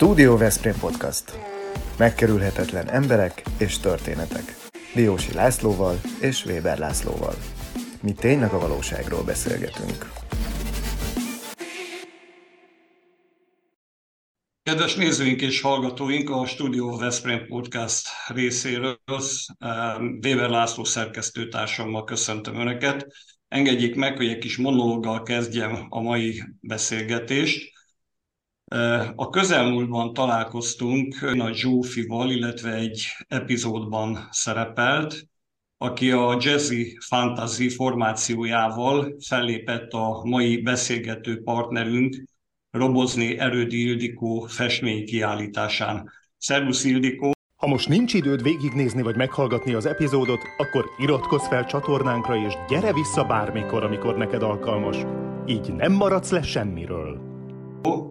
Studio Veszprém Podcast. Megkerülhetetlen emberek és történetek. Diósi Lászlóval és Weber Lászlóval. Mi tényleg a valóságról beszélgetünk. Kedves nézőink és hallgatóink, a Studio Veszprém Podcast részéről Weber László szerkesztőtársammal köszöntöm Önöket. Engedjék meg, hogy egy kis monológgal kezdjem a mai beszélgetést. A közelmúltban találkoztunk Nagy Zsófival, illetve egy epizódban szerepelt, aki a Jazzy Fantasy formációjával fellépett a mai beszélgető partnerünk, Robozni Erődi Ildikó festmény kiállításán. Szervusz Ildikó! Ha most nincs időd végignézni vagy meghallgatni az epizódot, akkor iratkozz fel csatornánkra és gyere vissza bármikor, amikor neked alkalmas. Így nem maradsz le semmiről.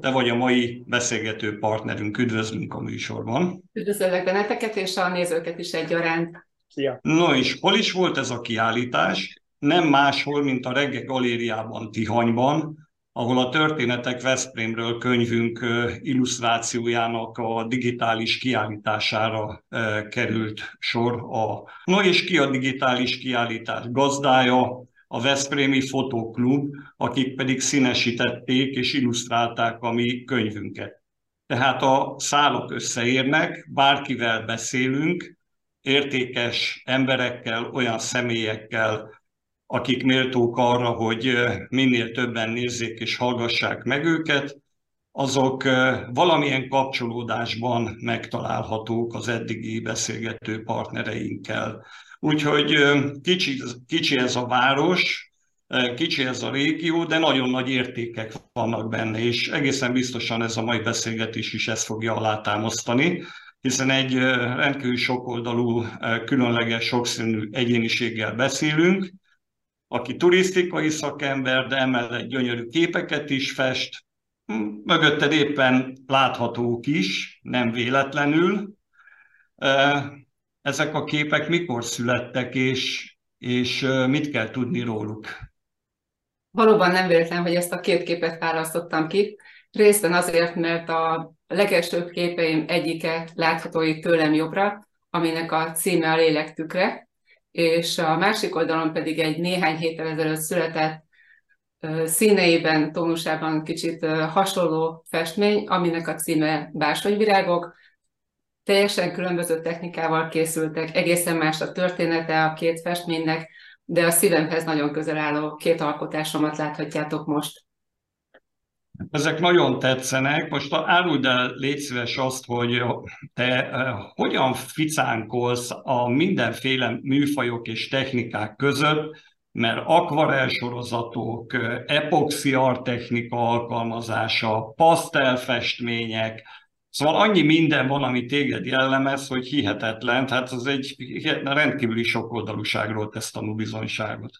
Te vagy a mai beszélgető partnerünk, üdvözlünk a műsorban. Üdvözöllek benneteket és a nézőket is egyaránt. Szia! No és hol is volt ez a kiállítás? Nem máshol, mint a Regge Galériában Tihanyban, ahol a Történetek Veszprémről könyvünk illusztrációjának a digitális kiállítására került sor. A... No és ki a digitális kiállítás gazdája? A Veszprémi Fotoklub, akik pedig színesítették és illusztrálták a mi könyvünket. Tehát a szálok összeérnek, bárkivel beszélünk, értékes emberekkel, olyan személyekkel, akik méltók arra, hogy minél többen nézzék és hallgassák meg őket, azok valamilyen kapcsolódásban megtalálhatók az eddigi beszélgető partnereinkkel. Úgyhogy kicsi, kicsi ez a város, kicsi ez a régió, de nagyon nagy értékek vannak benne, és egészen biztosan ez a mai beszélgetés is ezt fogja alátámasztani, hiszen egy rendkívül sokoldalú, különleges, sokszínű egyéniséggel beszélünk, aki turisztikai szakember, de emellett gyönyörű képeket is fest, mögötted éppen láthatók is, nem véletlenül. Ezek a képek mikor születtek, és, és mit kell tudni róluk? Valóban nem véletlen, hogy ezt a két képet választottam ki. Részben azért, mert a legelsőbb képeim egyike látható itt tőlem jobbra, aminek a címe a lélek tükre, és a másik oldalon pedig egy néhány héttel ezelőtt született színeiben, tónusában kicsit hasonló festmény, aminek a címe Bársonyvirágok. Teljesen különböző technikával készültek, egészen más a története a két festménynek, de a szívemhez nagyon közel álló két alkotásomat láthatjátok most. Ezek nagyon tetszenek. Most áruld el, légy szíves azt, hogy te hogyan ficánkolsz a mindenféle műfajok és technikák között, mert akvarel sorozatok, epoxi technika alkalmazása, pasztelfestmények, Szóval annyi minden van, ami téged jellemez, hogy hihetetlen, tehát az egy rendkívüli sokoldalúságról tesz tanúbizonyságot.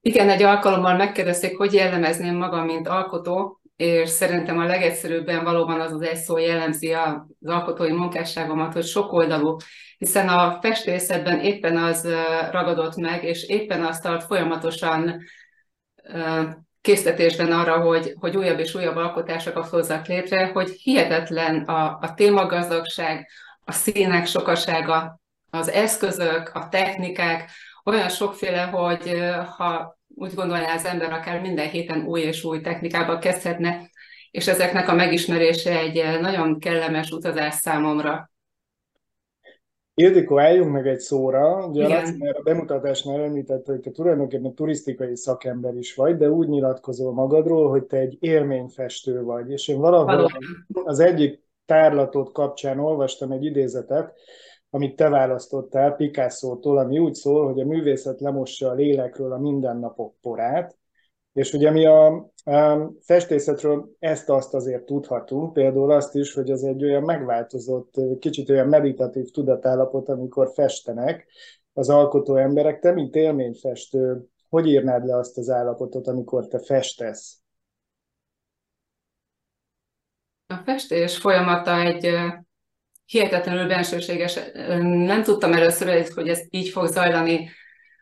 Igen, egy alkalommal megkérdezték, hogy jellemezném magam, mint alkotó, és szerintem a legegyszerűbben valóban az az egy szó jellemzi az alkotói munkásságomat, hogy sokoldalú, hiszen a festészetben éppen az ragadott meg, és éppen azt tart folyamatosan készítésben arra, hogy, hogy újabb és újabb alkotásokat hozzak létre, hogy hihetetlen a, a témagazdagság, a színek sokasága, az eszközök, a technikák, olyan sokféle, hogy ha úgy gondolná az ember, akár minden héten új és új technikába kezdhetne, és ezeknek a megismerése egy nagyon kellemes utazás számomra. Ildikó, álljunk meg egy szóra. Ugye Igen. a Laci a bemutatásnál említette, hogy te tulajdonképpen turisztikai szakember is vagy, de úgy nyilatkozol magadról, hogy te egy élményfestő vagy. És én valahol Valóban. az egyik tárlatot kapcsán olvastam egy idézetet, amit te választottál Picasso-tól, ami úgy szól, hogy a művészet lemossa a lélekről a mindennapok porát, és ugye mi a, a festészetről ezt-azt azért tudhatunk, például azt is, hogy ez egy olyan megváltozott, kicsit olyan meditatív tudatállapot, amikor festenek az alkotó emberek. Te, mint élményfestő, hogy írnád le azt az állapotot, amikor te festesz? A festés folyamata egy hihetetlenül bensőséges. Nem tudtam először, hogy ez így fog zajlani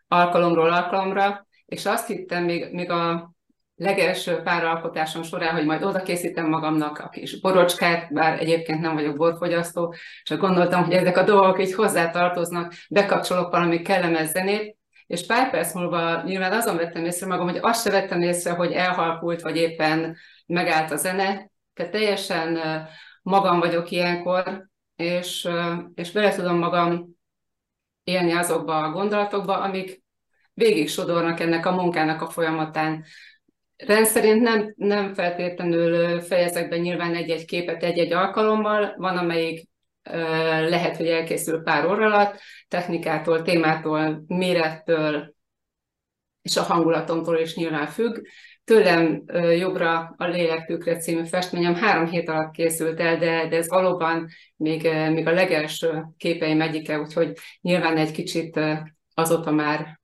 alkalomról alkalomra, és azt hittem még, még a legelső pár alkotásom során, hogy majd oda készítem magamnak a kis borocskát, bár egyébként nem vagyok borfogyasztó, csak gondoltam, hogy ezek a dolgok így hozzátartoznak, bekapcsolok valami kellemes zenét, és pár perc múlva nyilván azon vettem észre magam, hogy azt se vettem észre, hogy elhalkult, vagy éppen megállt a zene, tehát teljesen magam vagyok ilyenkor, és, és bele tudom magam élni azokba a gondolatokba, amik végig sodornak ennek a munkának a folyamatán. Rendszerint nem, nem feltétlenül fejezek be nyilván egy-egy képet egy-egy alkalommal, van amelyik lehet, hogy elkészül pár óra alatt, technikától, témától, mérettől és a hangulatomtól is nyilván függ. Tőlem jobbra a Lélektükre című festményem három hét alatt készült el, de, de ez valóban még, még a legelső képeim egyike, úgyhogy nyilván egy kicsit azóta már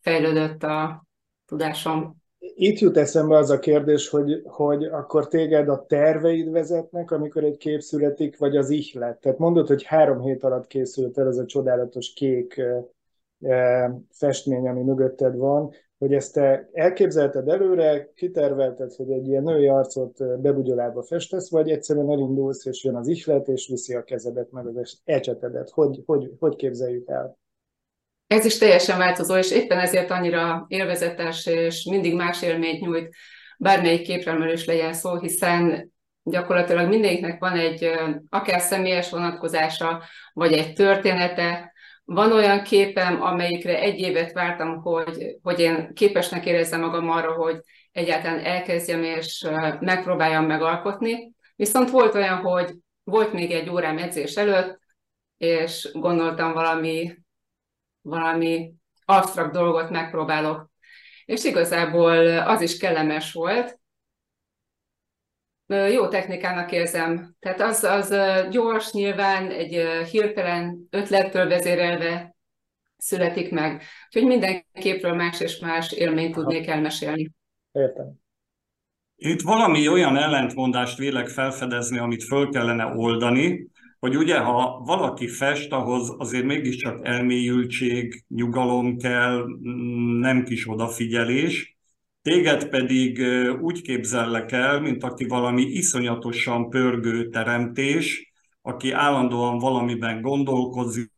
fejlődött a tudásom. Itt jut eszembe az a kérdés, hogy, hogy akkor téged a terveid vezetnek, amikor egy kép születik, vagy az ihlet. Tehát mondod, hogy három hét alatt készült el ez a csodálatos kék festmény, ami mögötted van, hogy ezt te elképzelted előre, kitervelted, hogy egy ilyen női arcot bebugyolába festesz, vagy egyszerűen elindulsz, és jön az ihlet, és viszi a kezedet, meg az ecsetedet. Hogy, hogy, hogy képzeljük el? Ez is teljesen változó, és éppen ezért annyira élvezetes, és mindig más élményt nyújt bármelyik képről is legyen szó, hiszen gyakorlatilag mindegyiknek van egy akár személyes vonatkozása, vagy egy története, van olyan képem, amelyikre egy évet vártam, hogy, hogy én képesnek érezzem magam arra, hogy egyáltalán elkezdjem és megpróbáljam megalkotni. Viszont volt olyan, hogy volt még egy órám edzés előtt, és gondoltam valami, valami absztrakt dolgot megpróbálok. És igazából az is kellemes volt, jó technikának érzem. Tehát az, az gyors, nyilván egy hirtelen ötlettől vezérelve születik meg. Úgyhogy minden képről más és más élményt tudnék elmesélni. Értem. Itt valami olyan ellentmondást vélek felfedezni, amit föl kellene oldani, hogy ugye, ha valaki fest, ahhoz azért mégiscsak elmélyültség, nyugalom kell, nem kis odafigyelés, Téged pedig úgy képzellek el, mint aki valami iszonyatosan pörgő teremtés, aki állandóan valamiben gondolkozik,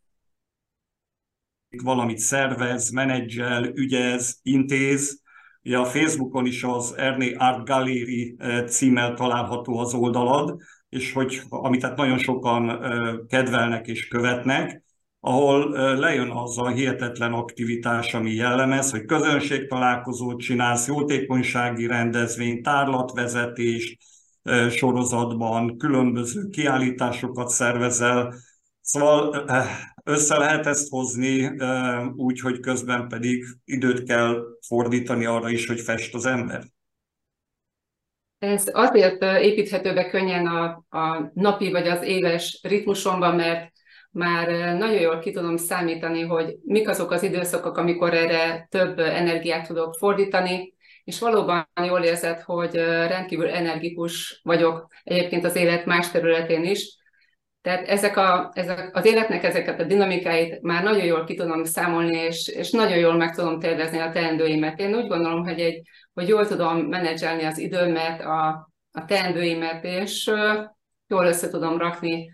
valamit szervez, menedzsel, ügyez, intéz. Ugye a Facebookon is az Ernie Art Gallery címmel található az oldalad, és hogy amit hát nagyon sokan kedvelnek és követnek, ahol lejön az a hihetetlen aktivitás, ami jellemez, hogy közönségtalálkozót csinálsz, jótékonysági rendezvény, tárlatvezetés sorozatban, különböző kiállításokat szervezel, Szóval össze lehet ezt hozni úgy, hogy közben pedig időt kell fordítani arra is, hogy fest az ember. Ez azért építhető be könnyen a, a napi vagy az éves ritmusomban, mert már nagyon jól ki tudom számítani, hogy mik azok az időszakok, amikor erre több energiát tudok fordítani, és valóban jól érzed, hogy rendkívül energikus vagyok egyébként az élet más területén is. Tehát ezek, a, ezek az életnek ezeket a dinamikáit már nagyon jól ki tudom számolni, és, és nagyon jól meg tudom tervezni a teendőimet. Én úgy gondolom, hogy, egy, hogy jól tudom menedzselni az időmet, a, a teendőimet, és jól össze tudom rakni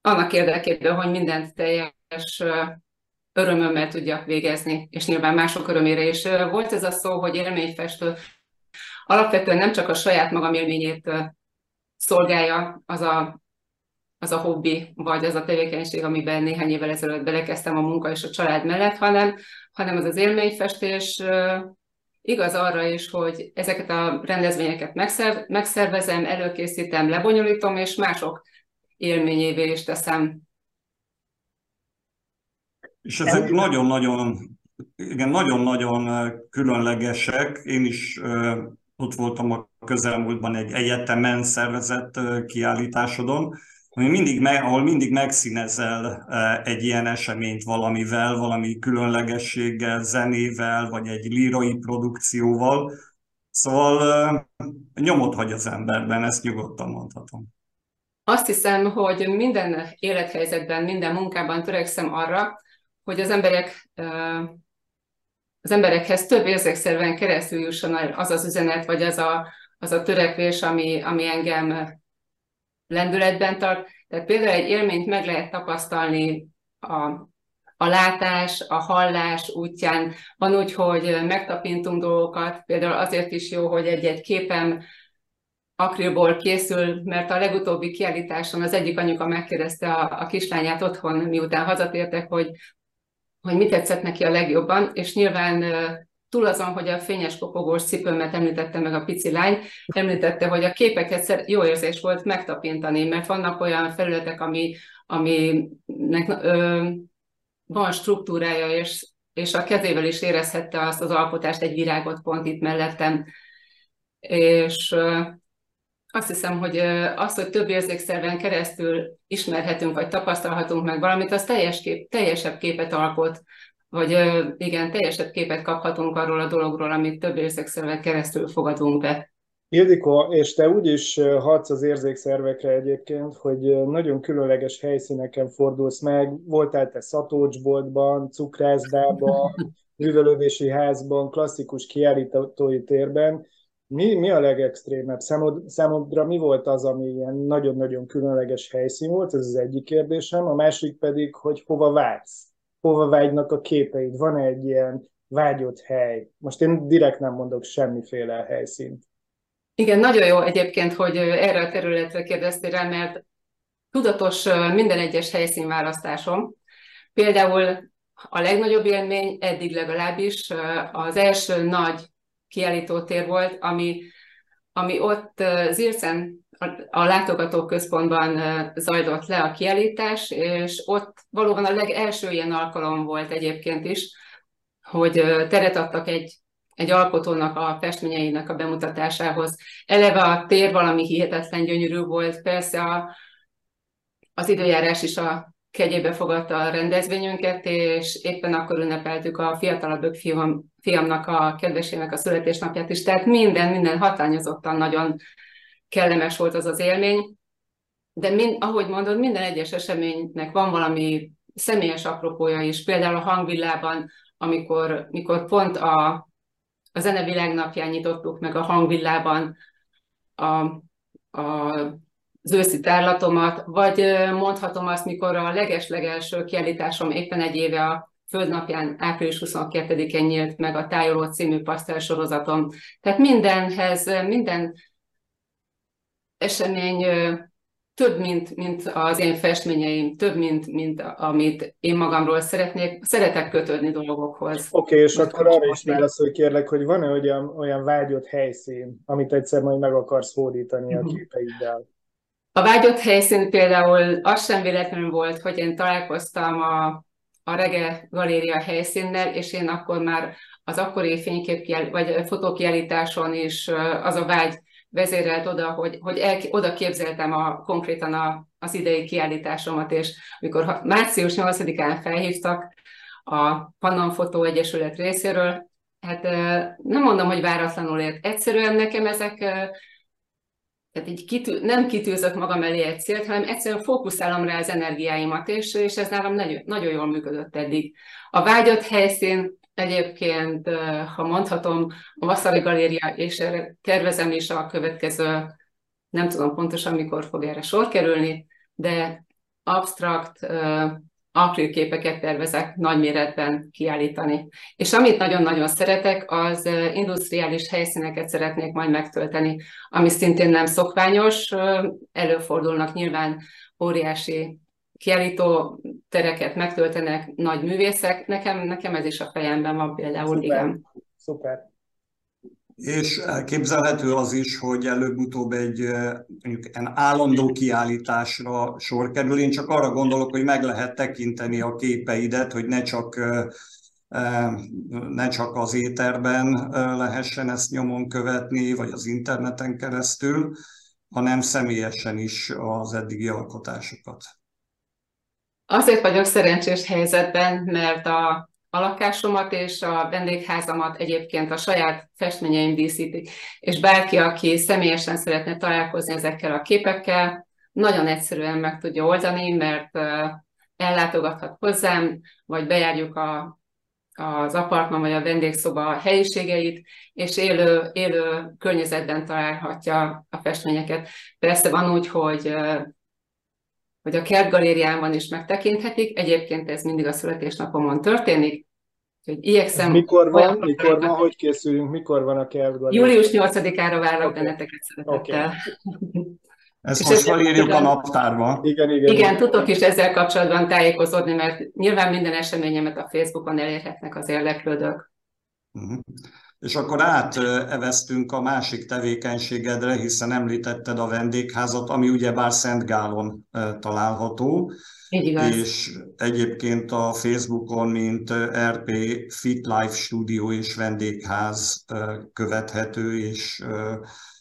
annak érdekében, hogy mindent teljes örömömmel tudjak végezni, és nyilván mások örömére is. Volt ez a szó, hogy élményfestő. Alapvetően nem csak a saját magam élményét szolgálja az a, az a hobbi, vagy az a tevékenység, amiben néhány évvel ezelőtt belekezdtem a munka és a család mellett, hanem, hanem az az élményfestés igaz arra is, hogy ezeket a rendezvényeket megszervezem, előkészítem, lebonyolítom, és mások élményévé is teszem. És ezek nagyon-nagyon, igen, nagyon-nagyon különlegesek. Én is ott voltam a közelmúltban egy egyetemen szervezett kiállításodon, ami mindig, ahol mindig megszínezel egy ilyen eseményt valamivel, valami különlegességgel, zenével, vagy egy lírai produkcióval. Szóval nyomot hagy az emberben, ezt nyugodtan mondhatom. Azt hiszem, hogy minden élethelyzetben, minden munkában törekszem arra, hogy az emberek az emberekhez több érzékszerven keresztül jusson az az üzenet, vagy az a, az a törekvés, ami, ami engem lendületben tart. Tehát például egy élményt meg lehet tapasztalni a, a látás, a hallás útján. Van úgy, hogy megtapintunk dolgokat, például azért is jó, hogy egy-egy képem akrilból készül, mert a legutóbbi kiállításon az egyik anyuka megkérdezte a, a kislányát otthon, miután hazatértek, hogy, hogy mit tetszett neki a legjobban, és nyilván túl azon, hogy a fényes kopogós cipőmet említette meg a pici lány, említette, hogy a képeket jó érzés volt megtapintani, mert vannak olyan felületek, ami, aminek ö, van struktúrája, és, és a kezével is érezhette azt az alkotást, egy virágot pont itt mellettem. És ö, azt hiszem, hogy az, hogy több érzékszerven keresztül ismerhetünk, vagy tapasztalhatunk meg valamit, az teljes kép, teljesebb képet alkot vagy igen, teljesebb képet kaphatunk arról a dologról, amit több érzékszerven keresztül fogadunk be. Ildikó, és te úgy is hatsz az érzékszervekre egyébként, hogy nagyon különleges helyszíneken fordulsz meg. Voltál te szatócsboltban, cukrászdában, művelődési házban, klasszikus kiállítói térben. Mi, mi a legextrémebb? Számod, számodra mi volt az, ami ilyen nagyon-nagyon különleges helyszín volt? Ez az egyik kérdésem. A másik pedig, hogy hova vágysz? hova vágynak a képeid? van egy ilyen vágyott hely? Most én direkt nem mondok semmiféle helyszínt. Igen, nagyon jó egyébként, hogy erre a területre kérdeztél rá, mert tudatos minden egyes helyszínválasztásom. Például a legnagyobb élmény eddig legalábbis az első nagy kiállítótér volt, ami, ami ott Zircen a látogatóközpontban zajlott le a kiállítás, és ott valóban a legelső ilyen alkalom volt egyébként is, hogy teret adtak egy, egy alkotónak a festményeinek a bemutatásához. Eleve a tér valami hihetetlen gyönyörű volt, persze a, az időjárás is a kegyébe fogadta a rendezvényünket, és éppen akkor ünnepeltük a fiatalabb fiam, fiamnak, a kedvesének a születésnapját is, tehát minden, minden hatányozottan nagyon kellemes volt az az élmény, de mind, ahogy mondod, minden egyes eseménynek van valami személyes apropója is. Például a hangvillában, amikor, mikor pont a, a zene világnapján nyitottuk meg a hangvillában a, a, az őszi tárlatomat, vagy mondhatom azt, mikor a leges-legelső kiállításom éppen egy éve a Földnapján április 22-én nyílt meg a Tájoló című pasztel sorozatom. Tehát mindenhez, minden esemény több, mint, mint az én festményeim, több, mint, mint amit én magamról szeretnék, szeretek kötődni dolgokhoz. Oké, okay, és Most akkor arra is hogy kérlek, hogy van-e olyan, olyan vágyott helyszín, amit egyszer majd meg akarsz hódítani a mhm. képeiddel? A vágyott helyszín például az sem véletlenül volt, hogy én találkoztam a, a Rege Galéria helyszínnel, és én akkor már az akkori fénykép vagy fotókiállításon is az a vágy vezérelt oda, hogy, hogy el, oda képzeltem a, konkrétan a, az idei kiállításomat, és amikor március 8-án felhívtak a Pannon Fotó Egyesület részéről, hát nem mondom, hogy váratlanul ért. Egyszerűen nekem ezek tehát így kitű, nem kitűzök magam elé egy célt, hanem egyszerűen fókuszálom rá az energiáimat, és, és ez nálam nagyon, nagyon jól működött eddig. A vágyott helyszín Egyébként, ha mondhatom, a Vasszari Galéria, és erre tervezem is a következő, nem tudom pontosan mikor fog erre sor kerülni, de abstrakt akrilképeket tervezek nagyméretben kiállítani. És amit nagyon-nagyon szeretek, az industriális helyszíneket szeretnék majd megtölteni, ami szintén nem szokványos, előfordulnak nyilván óriási kiállító tereket megtöltenek nagy művészek. Nekem, nekem ez is a fejemben van például, Szuper. igen. Szuper. És elképzelhető az is, hogy előbb-utóbb egy mondjuk egy állandó kiállításra sor kerül. Én csak arra gondolok, hogy meg lehet tekinteni a képeidet, hogy ne csak ne csak az éterben lehessen ezt nyomon követni, vagy az interneten keresztül, hanem személyesen is az eddigi alkotásokat. Azért vagyok szerencsés helyzetben, mert a, a lakásomat és a vendégházamat egyébként a saját festményeim díszítik, és bárki, aki személyesen szeretne találkozni ezekkel a képekkel, nagyon egyszerűen meg tudja oldani, mert ellátogathat hozzám, vagy bejárjuk a az apartman vagy a vendégszoba helyiségeit, és élő, élő környezetben találhatja a festményeket. Persze van úgy, hogy hogy a kertgalériában is megtekinthetik, egyébként ez mindig a születésnapomon történik, Úgyhogy igyekszem... Mikor van, mikor van, hogy készülünk, mikor van a kertgaléria? Július 8-ára várok okay. benneteket szeretettel. Okay. Ezt most hol írjuk a naptárba? Igen, igen. Igen, tudok is ezzel kapcsolatban tájékozódni, mert nyilván minden eseményemet a Facebookon elérhetnek az érdeklődők. Uh-huh. És akkor áteveztünk a másik tevékenységedre, hiszen említetted a vendégházat, ami ugyebár Szent Gálon található. Így igaz. És egyébként a Facebookon, mint RP Fit Life Studio és vendégház követhető és,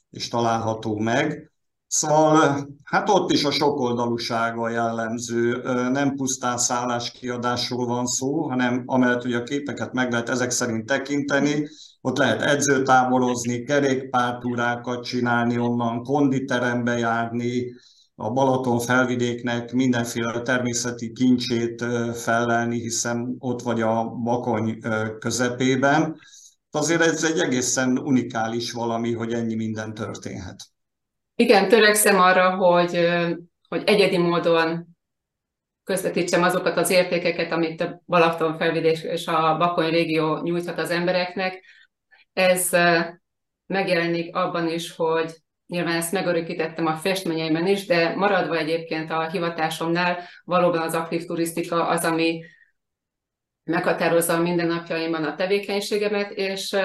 és található meg. Szóval hát ott is a sokoldalúsága jellemző, nem pusztán szálláskiadásról van szó, hanem amellett, hogy a képeket meg lehet ezek szerint tekinteni, ott lehet edzőtáborozni, kerékpártúrákat csinálni onnan, konditerembe járni, a Balaton felvidéknek mindenféle természeti kincsét fellelni, hiszen ott vagy a Bakony közepében. Azért ez egy egészen unikális valami, hogy ennyi minden történhet. Igen, törekszem arra, hogy, hogy egyedi módon közvetítsem azokat az értékeket, amit a Balaton felvidék és a Bakony régió nyújthat az embereknek. Ez megjelenik abban is, hogy nyilván ezt megörökítettem a festményeimen is, de maradva egyébként a hivatásomnál, valóban az aktív turisztika az, ami meghatározza a mindennapjaimban a tevékenységemet, és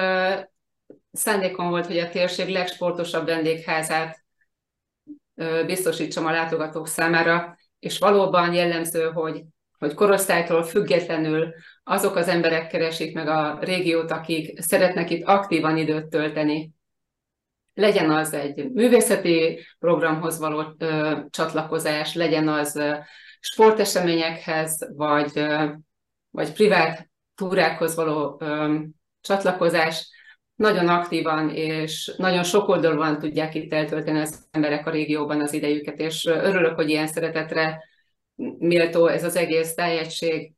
szándékom volt, hogy a térség legsportosabb vendégházát biztosítsam a látogatók számára, és valóban jellemző, hogy, hogy korosztálytól függetlenül azok az emberek keresik meg a régiót, akik szeretnek itt aktívan időt tölteni. Legyen az egy művészeti programhoz való ö, csatlakozás, legyen az ö, sporteseményekhez, vagy, ö, vagy privát túrákhoz való ö, csatlakozás nagyon aktívan és nagyon sokoldalúan tudják itt eltölteni az emberek a régióban az idejüket, és örülök, hogy ilyen szeretetre méltó ez az egész tájegység.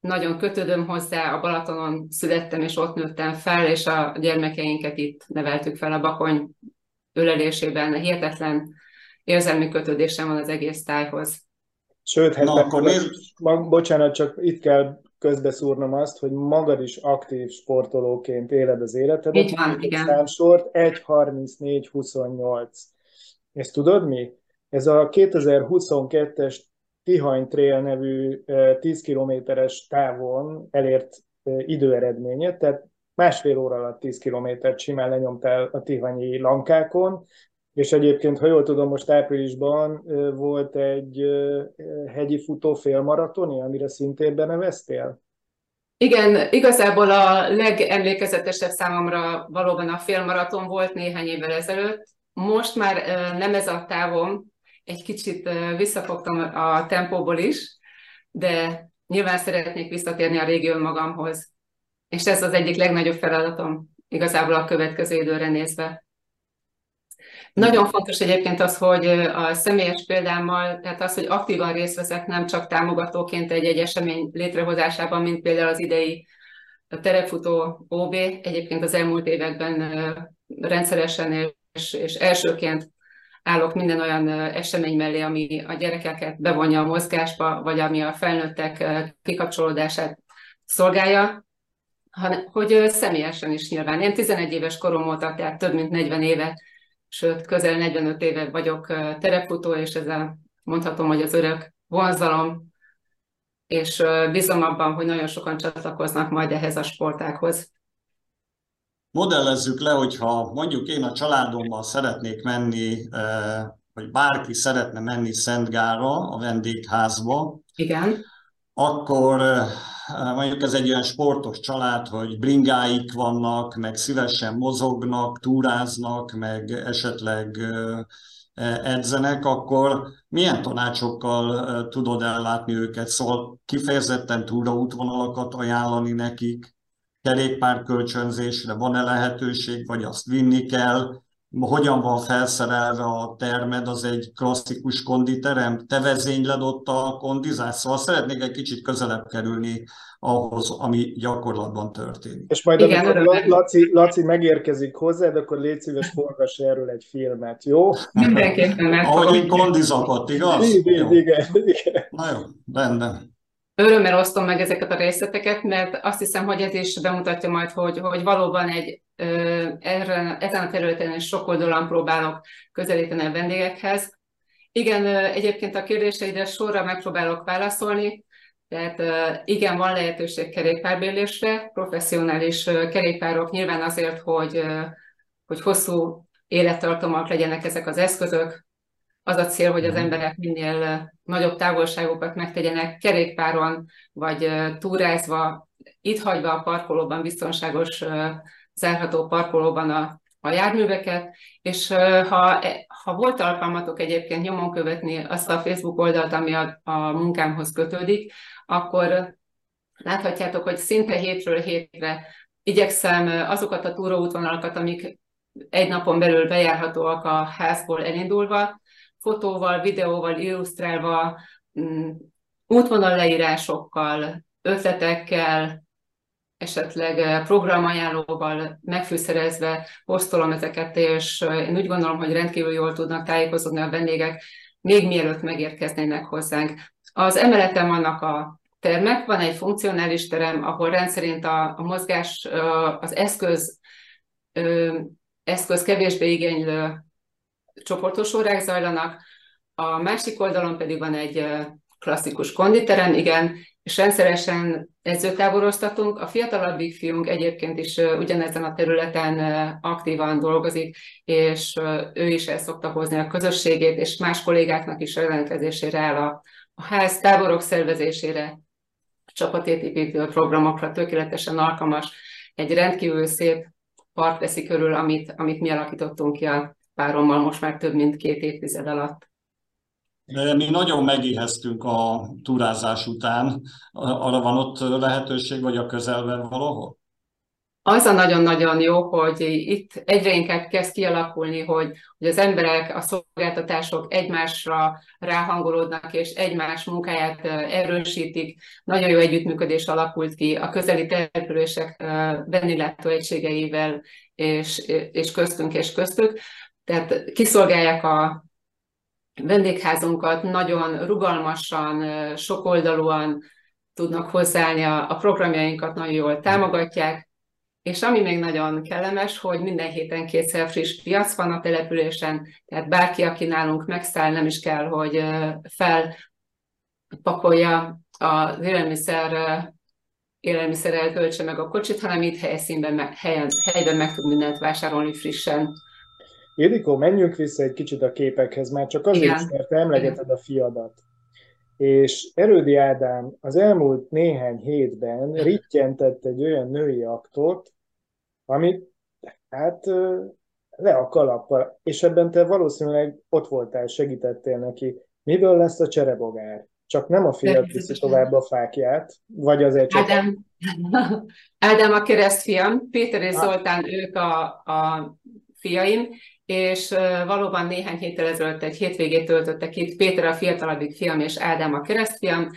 Nagyon kötődöm hozzá, a Balatonon születtem, és ott nőttem fel, és a gyermekeinket itt neveltük fel a Bakony ölelésében. Hihetetlen érzelmi kötődésem van az egész tájhoz. Sőt, hát Na, akkor nézd... bocsánat, csak itt kell közbeszúrnom azt, hogy magad is aktív sportolóként éled az életedet. Így van, igen. Számsort 1.34.28. Ezt tudod mi? Ez a 2022-es Tihany Trail nevű 10 kilométeres távon elért időeredménye, tehát másfél óra alatt 10 kilométert simán lenyomtál a tihanyi lankákon, és egyébként, ha jól tudom, most áprilisban volt egy hegyi futó félmaratoni, amire szintén beneveztél? Igen, igazából a legemlékezetesebb számomra valóban a félmaraton volt néhány évvel ezelőtt. Most már nem ez a távom, egy kicsit visszafogtam a tempóból is, de nyilván szeretnék visszatérni a régió magamhoz. És ez az egyik legnagyobb feladatom igazából a következő időre nézve. Nagyon fontos egyébként az, hogy a személyes példámmal, tehát az, hogy aktívan részt veszek nem csak támogatóként egy-egy esemény létrehozásában, mint például az idei terepfutó OB, egyébként az elmúlt években rendszeresen és, és elsőként állok minden olyan esemény mellé, ami a gyerekeket bevonja a mozgásba, vagy ami a felnőttek kikapcsolódását szolgálja, hanem hogy személyesen is nyilván. Én 11 éves korom óta, tehát több mint 40 éve sőt, közel 45 éve vagyok terepfutó, és ezzel mondhatom, hogy az örök vonzalom, és bízom abban, hogy nagyon sokan csatlakoznak majd ehhez a sportákhoz. Modellezzük le, hogyha mondjuk én a családommal szeretnék menni, vagy bárki szeretne menni Szentgára, a vendégházba, Igen. akkor mondjuk ez egy olyan sportos család, hogy bringáik vannak, meg szívesen mozognak, túráznak, meg esetleg e, edzenek, akkor milyen tanácsokkal tudod ellátni őket? Szóval kifejezetten túraútvonalakat ajánlani nekik, kerékpárkölcsönzésre van-e lehetőség, vagy azt vinni kell, hogyan van felszerelve a termed, az egy klasszikus konditerem, te vezényled ott a kondizás, szóval szeretnék egy kicsit közelebb kerülni ahhoz, ami gyakorlatban történik. És majd Igen, amikor Laci, Laci megérkezik hozzád, akkor légy szíves, forgass erről egy filmet, jó? Mindenképpen Ahogy én kondizakott, igaz? Igen, igen, igen. Na jó, rendben. Örömmel osztom meg ezeket a részleteket, mert azt hiszem, hogy ez is bemutatja majd, hogy, hogy valóban egy erre, ezen a területen is sok oldalon próbálok közelíteni a vendégekhez. Igen, egyébként a kérdéseidre sorra megpróbálok válaszolni, tehát igen, van lehetőség kerékpárbérlésre, professzionális kerékpárok nyilván azért, hogy, hogy hosszú élettartomak legyenek ezek az eszközök. Az a cél, hogy az mhm. emberek minél nagyobb távolságokat megtegyenek kerékpáron, vagy túrázva, itt hagyva a parkolóban biztonságos zárható parkolóban a, a járműveket, és ha, ha volt alkalmatok egyébként nyomon követni azt a Facebook oldalt, ami a, a munkámhoz kötődik, akkor láthatjátok, hogy szinte hétről hétre igyekszem azokat a túróútvonalakat, amik egy napon belül bejárhatóak a házból elindulva, fotóval, videóval, illusztrálva, mm, útvonal leírásokkal, ötletekkel, esetleg eh, programajánlóval megfűszerezve posztolom ezeket, és eh, én úgy gondolom, hogy rendkívül jól tudnak tájékozódni a vendégek, még mielőtt megérkeznének hozzánk. Az emeleten vannak a termek, van egy funkcionális terem, ahol rendszerint a, a mozgás, eh, az eszköz, eszköz kevésbé igénylő csoportos órák zajlanak, a másik oldalon pedig van egy klasszikus konditerem, igen, és rendszeresen edzőtáboroztatunk. A fiatalabbik fiunk egyébként is ugyanezen a területen aktívan dolgozik, és ő is el szokta hozni a közösségét, és más kollégáknak is rendelkezésére áll a, a ház táborok szervezésére, csapatépítő programokra tökéletesen alkalmas. Egy rendkívül szép park veszi körül, amit, amit mi alakítottunk ki a párommal most már több mint két évtized alatt. Mi nagyon megéheztünk a túrázás után. Arra van ott lehetőség, vagy a közelben valahol? Az a nagyon-nagyon jó, hogy itt egyre inkább kezd kialakulni, hogy, hogy az emberek, a szolgáltatások egymásra ráhangolódnak, és egymás munkáját erősítik. Nagyon jó együttműködés alakult ki a közeli települések vendéglátó egységeivel, és, és köztünk és köztük. Tehát kiszolgálják a, vendégházunkat nagyon rugalmasan, sokoldalúan tudnak hozzáállni a, programjainkat, nagyon jól támogatják, és ami még nagyon kellemes, hogy minden héten kétszer friss piac van a településen, tehát bárki, aki nálunk megszáll, nem is kell, hogy felpakolja az élelmiszer élelmiszerrel töltse meg a kocsit, hanem itt helyszínben, helyen, helyben meg tud mindent vásárolni frissen. Ildikó, menjünk vissza egy kicsit a képekhez, már csak azért, Igen. mert emlegeted a fiadat. És Erődi Ádám az elmúlt néhány hétben rittyentett egy olyan női aktot, amit hát le a kalappal, és ebben te valószínűleg ott voltál, segítettél neki. Miből lesz a cserebogár? Csak nem a fiat viszi tovább a fákját, vagy az egy Ádám, Ádám a keresztfiam, Péter és Zoltán, ők a, a fiaim, és valóban néhány héttel ezelőtt egy hétvégét töltöttek itt Péter a fiatalabbik fiam és Ádám a keresztfiam,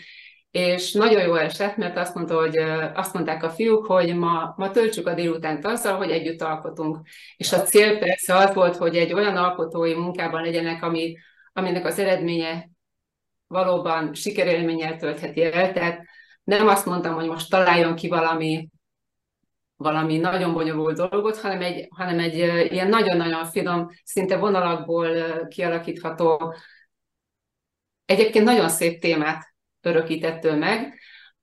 és nagyon jó esett, mert azt, mondta, hogy azt mondták a fiúk, hogy ma, ma töltsük a délutánt azzal, hogy együtt alkotunk. És a cél persze az volt, hogy egy olyan alkotói munkában legyenek, ami, aminek az eredménye valóban sikerélménnyel töltheti el. Tehát nem azt mondtam, hogy most találjon ki valami valami nagyon bonyolult dolgot, hanem egy, hanem egy ilyen nagyon-nagyon finom, szinte vonalakból kialakítható, egyébként nagyon szép témát örökítettől meg.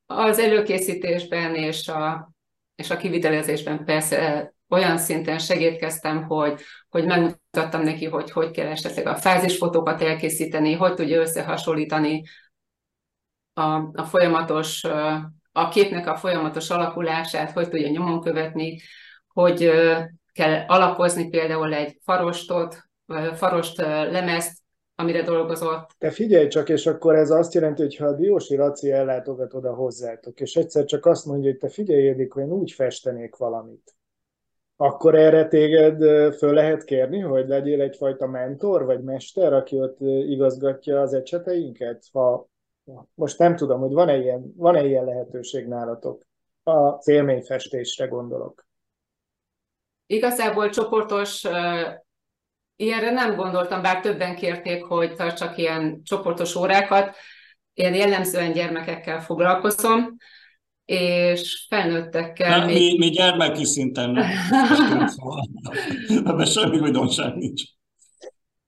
Az előkészítésben és a, és a kivitelezésben persze olyan szinten segítkeztem, hogy, hogy megmutattam neki, hogy hogy kell esetleg a fázisfotókat elkészíteni, hogy tudja összehasonlítani a, a folyamatos a képnek a folyamatos alakulását, hogy tudja nyomon követni, hogy kell alapozni például egy farostot, farost lemezt, amire dolgozott. Te figyelj csak, és akkor ez azt jelenti, hogy ha a Diósi Laci ellátogat oda hozzátok, és egyszer csak azt mondja, hogy te figyelj, hogy én úgy festenék valamit, akkor erre téged föl lehet kérni, hogy legyél egyfajta mentor vagy mester, aki ott igazgatja az ecseteinket? Ha most nem tudom, hogy van-e ilyen, van-e ilyen lehetőség nálatok? A élményfestésre gondolok. Igazából csoportos ilyenre nem gondoltam, bár többen kérték, hogy tartsak ilyen csoportos órákat. Én jellemzően gyermekekkel foglalkozom, és felnőttekkel... Nem, még... mi, mi gyermeki szinten nem. Ebben semmi újdonság nincs.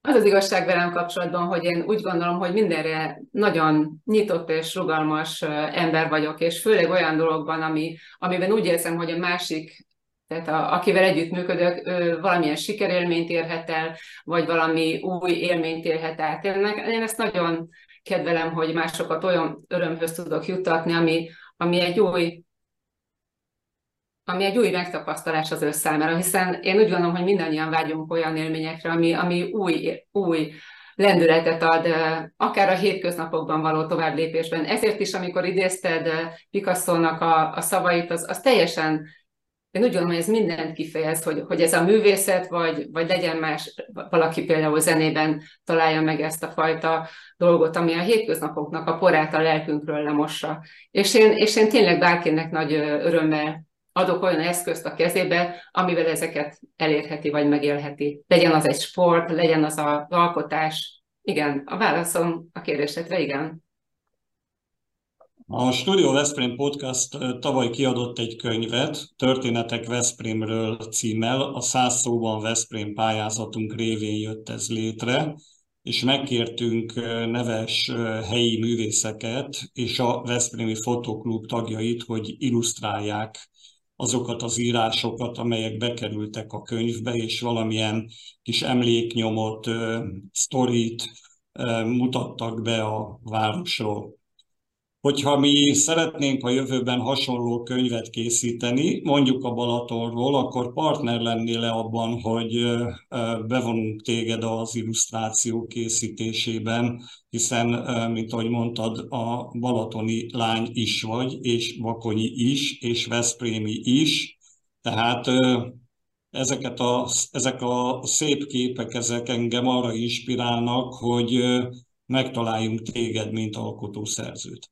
Az az igazság velem kapcsolatban, hogy én úgy gondolom, hogy mindenre nagyon nyitott és rugalmas ember vagyok, és főleg olyan dologban, ami, amiben úgy érzem, hogy a másik tehát a, akivel együttműködök, ő valamilyen sikerélményt érhet el, vagy valami új élményt érhet át. Én, én ezt nagyon kedvelem, hogy másokat olyan örömhöz tudok juttatni, ami, ami egy új ami egy új megtapasztalás az ő számára, hiszen én úgy gondolom, hogy mindannyian vágyunk olyan élményekre, ami, ami új, új lendületet ad, akár a hétköznapokban való tovább lépésben. Ezért is, amikor idézted Picasso-nak a, a szavait, az, az teljesen én úgy gondolom, hogy ez mindent kifejez, hogy, hogy ez a művészet, vagy, vagy legyen más, valaki például zenében találja meg ezt a fajta dolgot, ami a hétköznapoknak a porát a lelkünkről lemossa. És én, és én tényleg bárkinek nagy örömmel adok olyan eszközt a kezébe, amivel ezeket elérheti vagy megélheti. Legyen az egy sport, legyen az az alkotás. Igen, a válaszom a kérdésedre igen. A Studio Veszprém Podcast tavaly kiadott egy könyvet, Történetek Veszprémről címmel, a száz szóban Veszprém pályázatunk révén jött ez létre, és megkértünk neves helyi művészeket és a Veszprémi Fotoklub tagjait, hogy illusztrálják azokat az írásokat, amelyek bekerültek a könyvbe, és valamilyen kis emléknyomot, sztorit mutattak be a városról. Hogyha mi szeretnénk a jövőben hasonló könyvet készíteni, mondjuk a Balatonról, akkor partner lennél le abban, hogy bevonunk téged az illusztráció készítésében, hiszen, mint ahogy mondtad, a balatoni lány is vagy, és bakonyi is, és veszprémi is, tehát ezeket a, ezek a szép képek, ezek engem arra inspirálnak, hogy megtaláljunk téged, mint alkotószerzőt.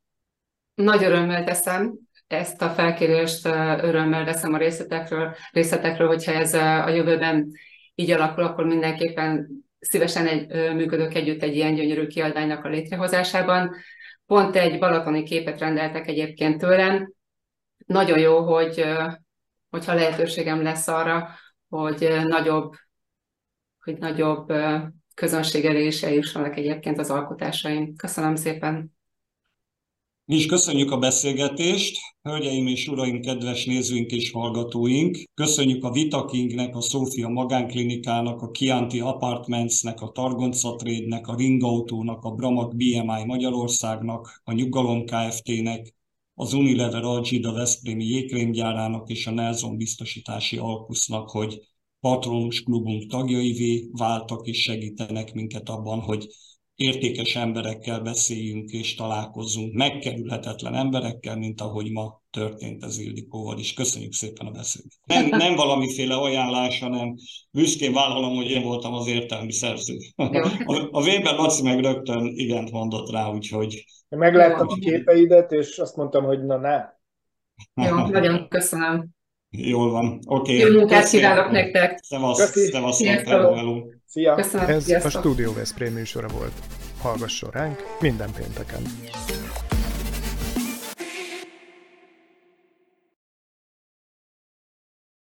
Nagy örömmel teszem, ezt a felkérést örömmel veszem a részletekről, részletekről, hogyha ez a jövőben így alakul, akkor mindenképpen szívesen egy, működök együtt egy ilyen gyönyörű kiadványnak a létrehozásában. Pont egy balatoni képet rendeltek egyébként tőlem. Nagyon jó, hogy hogyha lehetőségem lesz arra, hogy nagyobb, hogy nagyobb közönség elé is eljussanak egyébként az alkotásaim. Köszönöm szépen! Mi is köszönjük a beszélgetést, hölgyeim és uraim, kedves nézőink és hallgatóink. Köszönjük a Vitakingnek, a Szófia Magánklinikának, a Kianti Apartmentsnek, a Targonca Trade-nek, a Ringautónak, a Bramak BMI Magyarországnak, a Nyugalom Kft-nek, az Unilever Algida Veszprémi jégkrémgyárának és a Nelson Biztosítási Alkusznak, hogy patronus klubunk tagjaivé váltak és segítenek minket abban, hogy értékes emberekkel beszéljünk és találkozzunk, megkerülhetetlen emberekkel, mint ahogy ma történt az Ildikóval is. Köszönjük szépen a beszélgetést. Nem, nem valamiféle ajánlás, hanem büszkén vállalom, hogy én voltam az értelmi szerző. A, a Weber Laci meg rögtön igent mondott rá, úgyhogy... Megláttam a képeidet, és azt mondtam, hogy na ne. Jó, nagyon köszönöm. Jól van, oké. Okay. Jó munkát kívánok nektek. Szevasz, szevasz, hello, hello. Szia! Köszönöm, Ez sziasztok. a Studio Veszprém műsora volt. Hallgasson ránk minden pénteken!